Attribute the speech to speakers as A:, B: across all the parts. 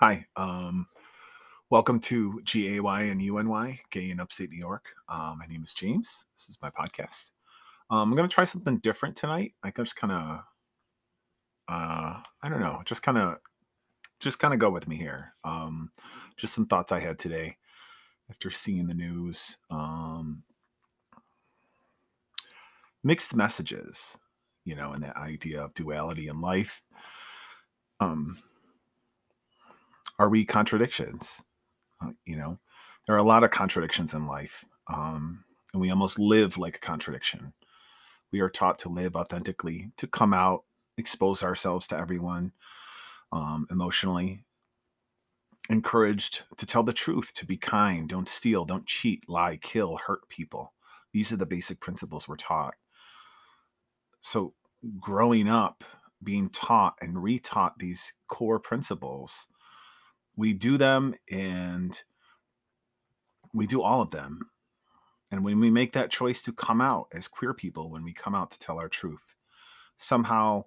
A: Hi, um, welcome to GAY and UNY, Gay in Upstate New York. Uh, my name is James. This is my podcast. Um, I'm going to try something different tonight. I can just kind of, uh, I don't know, just kind of, just kind of go with me here. Um, just some thoughts I had today after seeing the news. Um, mixed messages, you know, and that idea of duality in life. Um, are we contradictions? Uh, you know, there are a lot of contradictions in life, um, and we almost live like a contradiction. We are taught to live authentically, to come out, expose ourselves to everyone um, emotionally, encouraged to tell the truth, to be kind, don't steal, don't cheat, lie, kill, hurt people. These are the basic principles we're taught. So, growing up, being taught and retaught these core principles we do them and we do all of them. And when we make that choice to come out as queer people, when we come out to tell our truth, somehow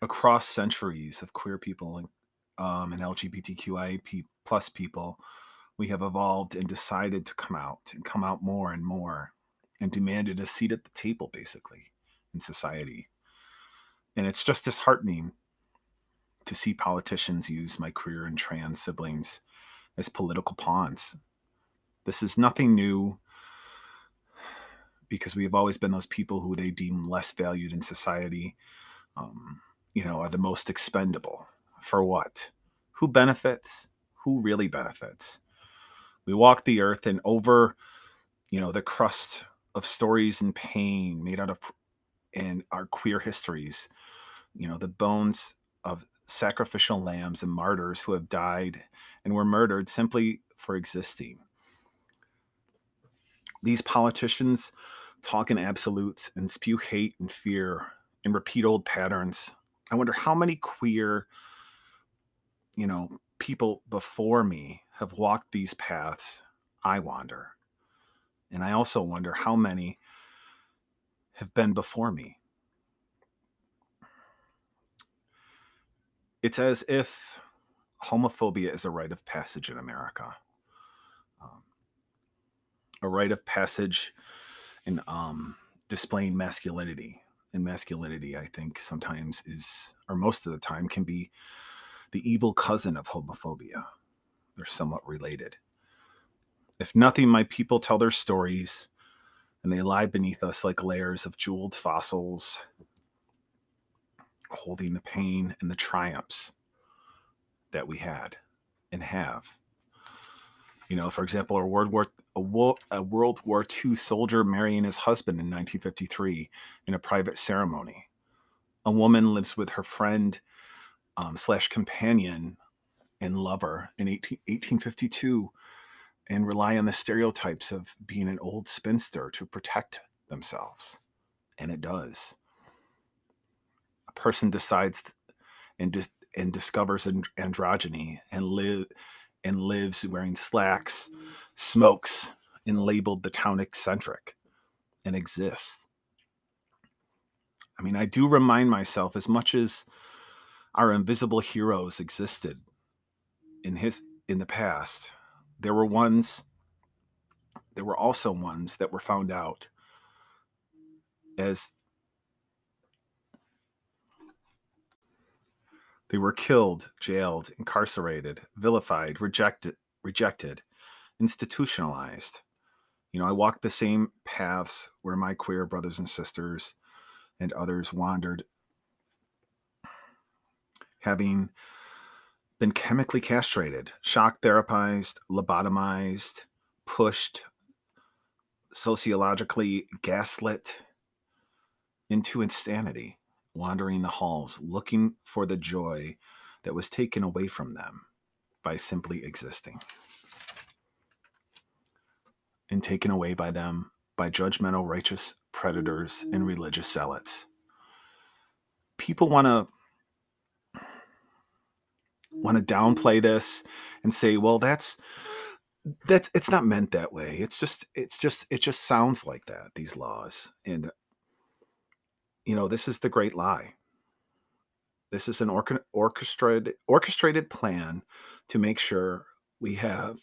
A: across centuries of queer people um, and LGBTQIA plus people, we have evolved and decided to come out and come out more and more and demanded a seat at the table, basically, in society. And it's just disheartening to see politicians use my queer and trans siblings as political pawns. This is nothing new because we have always been those people who they deem less valued in society, um, you know, are the most expendable. For what? Who benefits? Who really benefits? We walk the earth and over, you know, the crust of stories and pain made out of in our queer histories, you know, the bones of sacrificial lambs and martyrs who have died and were murdered simply for existing. These politicians talk in absolutes and spew hate and fear and repeat old patterns. I wonder how many queer, you know, people before me have walked these paths I wander. And I also wonder how many have been before me. It's as if homophobia is a rite of passage in America. Um, a rite of passage in um, displaying masculinity. And masculinity, I think, sometimes is, or most of the time, can be the evil cousin of homophobia. They're somewhat related. If nothing, my people tell their stories, and they lie beneath us like layers of jeweled fossils holding the pain and the triumphs that we had and have. You know, for example, a World War a, a World War II soldier marrying his husband in 1953 in a private ceremony. A woman lives with her friend um, slash companion and lover in 18, 1852 and rely on the stereotypes of being an old spinster to protect themselves. And it does person decides and dis- and discovers and- androgyny and live and lives wearing slacks, smokes, and labeled the town eccentric, and exists. I mean, I do remind myself as much as our invisible heroes existed in his in the past, there were ones there were also ones that were found out as They were killed, jailed, incarcerated, vilified, rejected, rejected, institutionalized. You know, I walked the same paths where my queer brothers and sisters and others wandered, having been chemically castrated, shock therapized, lobotomized, pushed, sociologically gaslit into insanity wandering the halls looking for the joy that was taken away from them by simply existing and taken away by them by judgmental righteous predators and mm. religious zealots. People want to want to mm. downplay this and say, "Well, that's that's it's not meant that way. It's just it's just it just sounds like that these laws." And you know, this is the great lie. This is an orchestrated orchestrated plan to make sure we have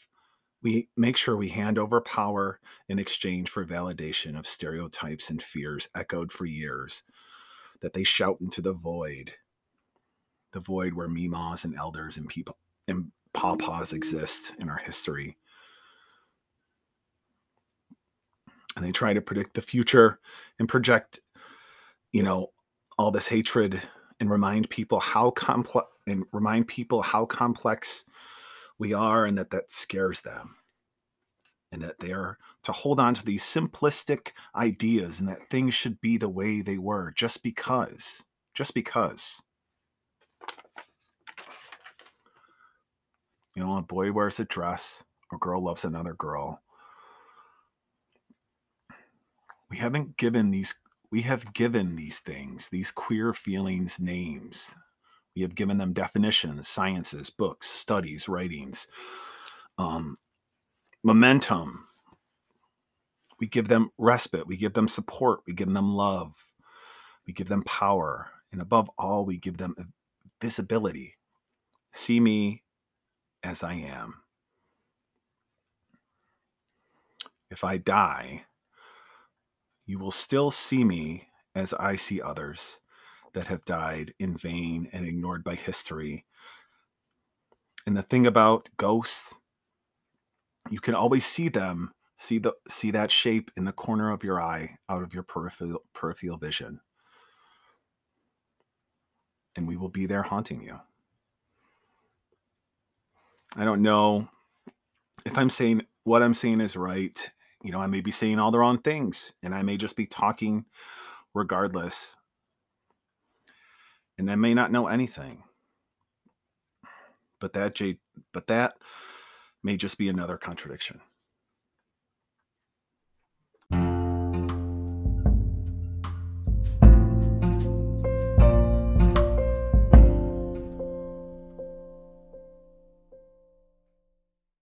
A: we make sure we hand over power in exchange for validation of stereotypes and fears echoed for years that they shout into the void the void where mimas and elders and people and pawpaws exist in our history and they try to predict the future and project you know all this hatred and remind people how complex and remind people how complex we are and that that scares them. And that they are to hold on to these simplistic ideas and that things should be the way they were just because just because. You know a boy wears a dress or girl loves another girl. We haven't given these we have given these things these queer feelings names. We have given them definitions sciences books studies writings um, momentum. We give them respite we give them support we give them love we give them power and above all we give them visibility. See me as i am. If i die you will still see me as I see others that have died in vain and ignored by history. And the thing about ghosts, you can always see them, see the see that shape in the corner of your eye out of your peripheral peripheral vision. And we will be there haunting you. I don't know if I'm saying what I'm saying is right you know, I may be saying all the wrong things and I may just be talking regardless. And I may not know anything. But that but that may just be another contradiction.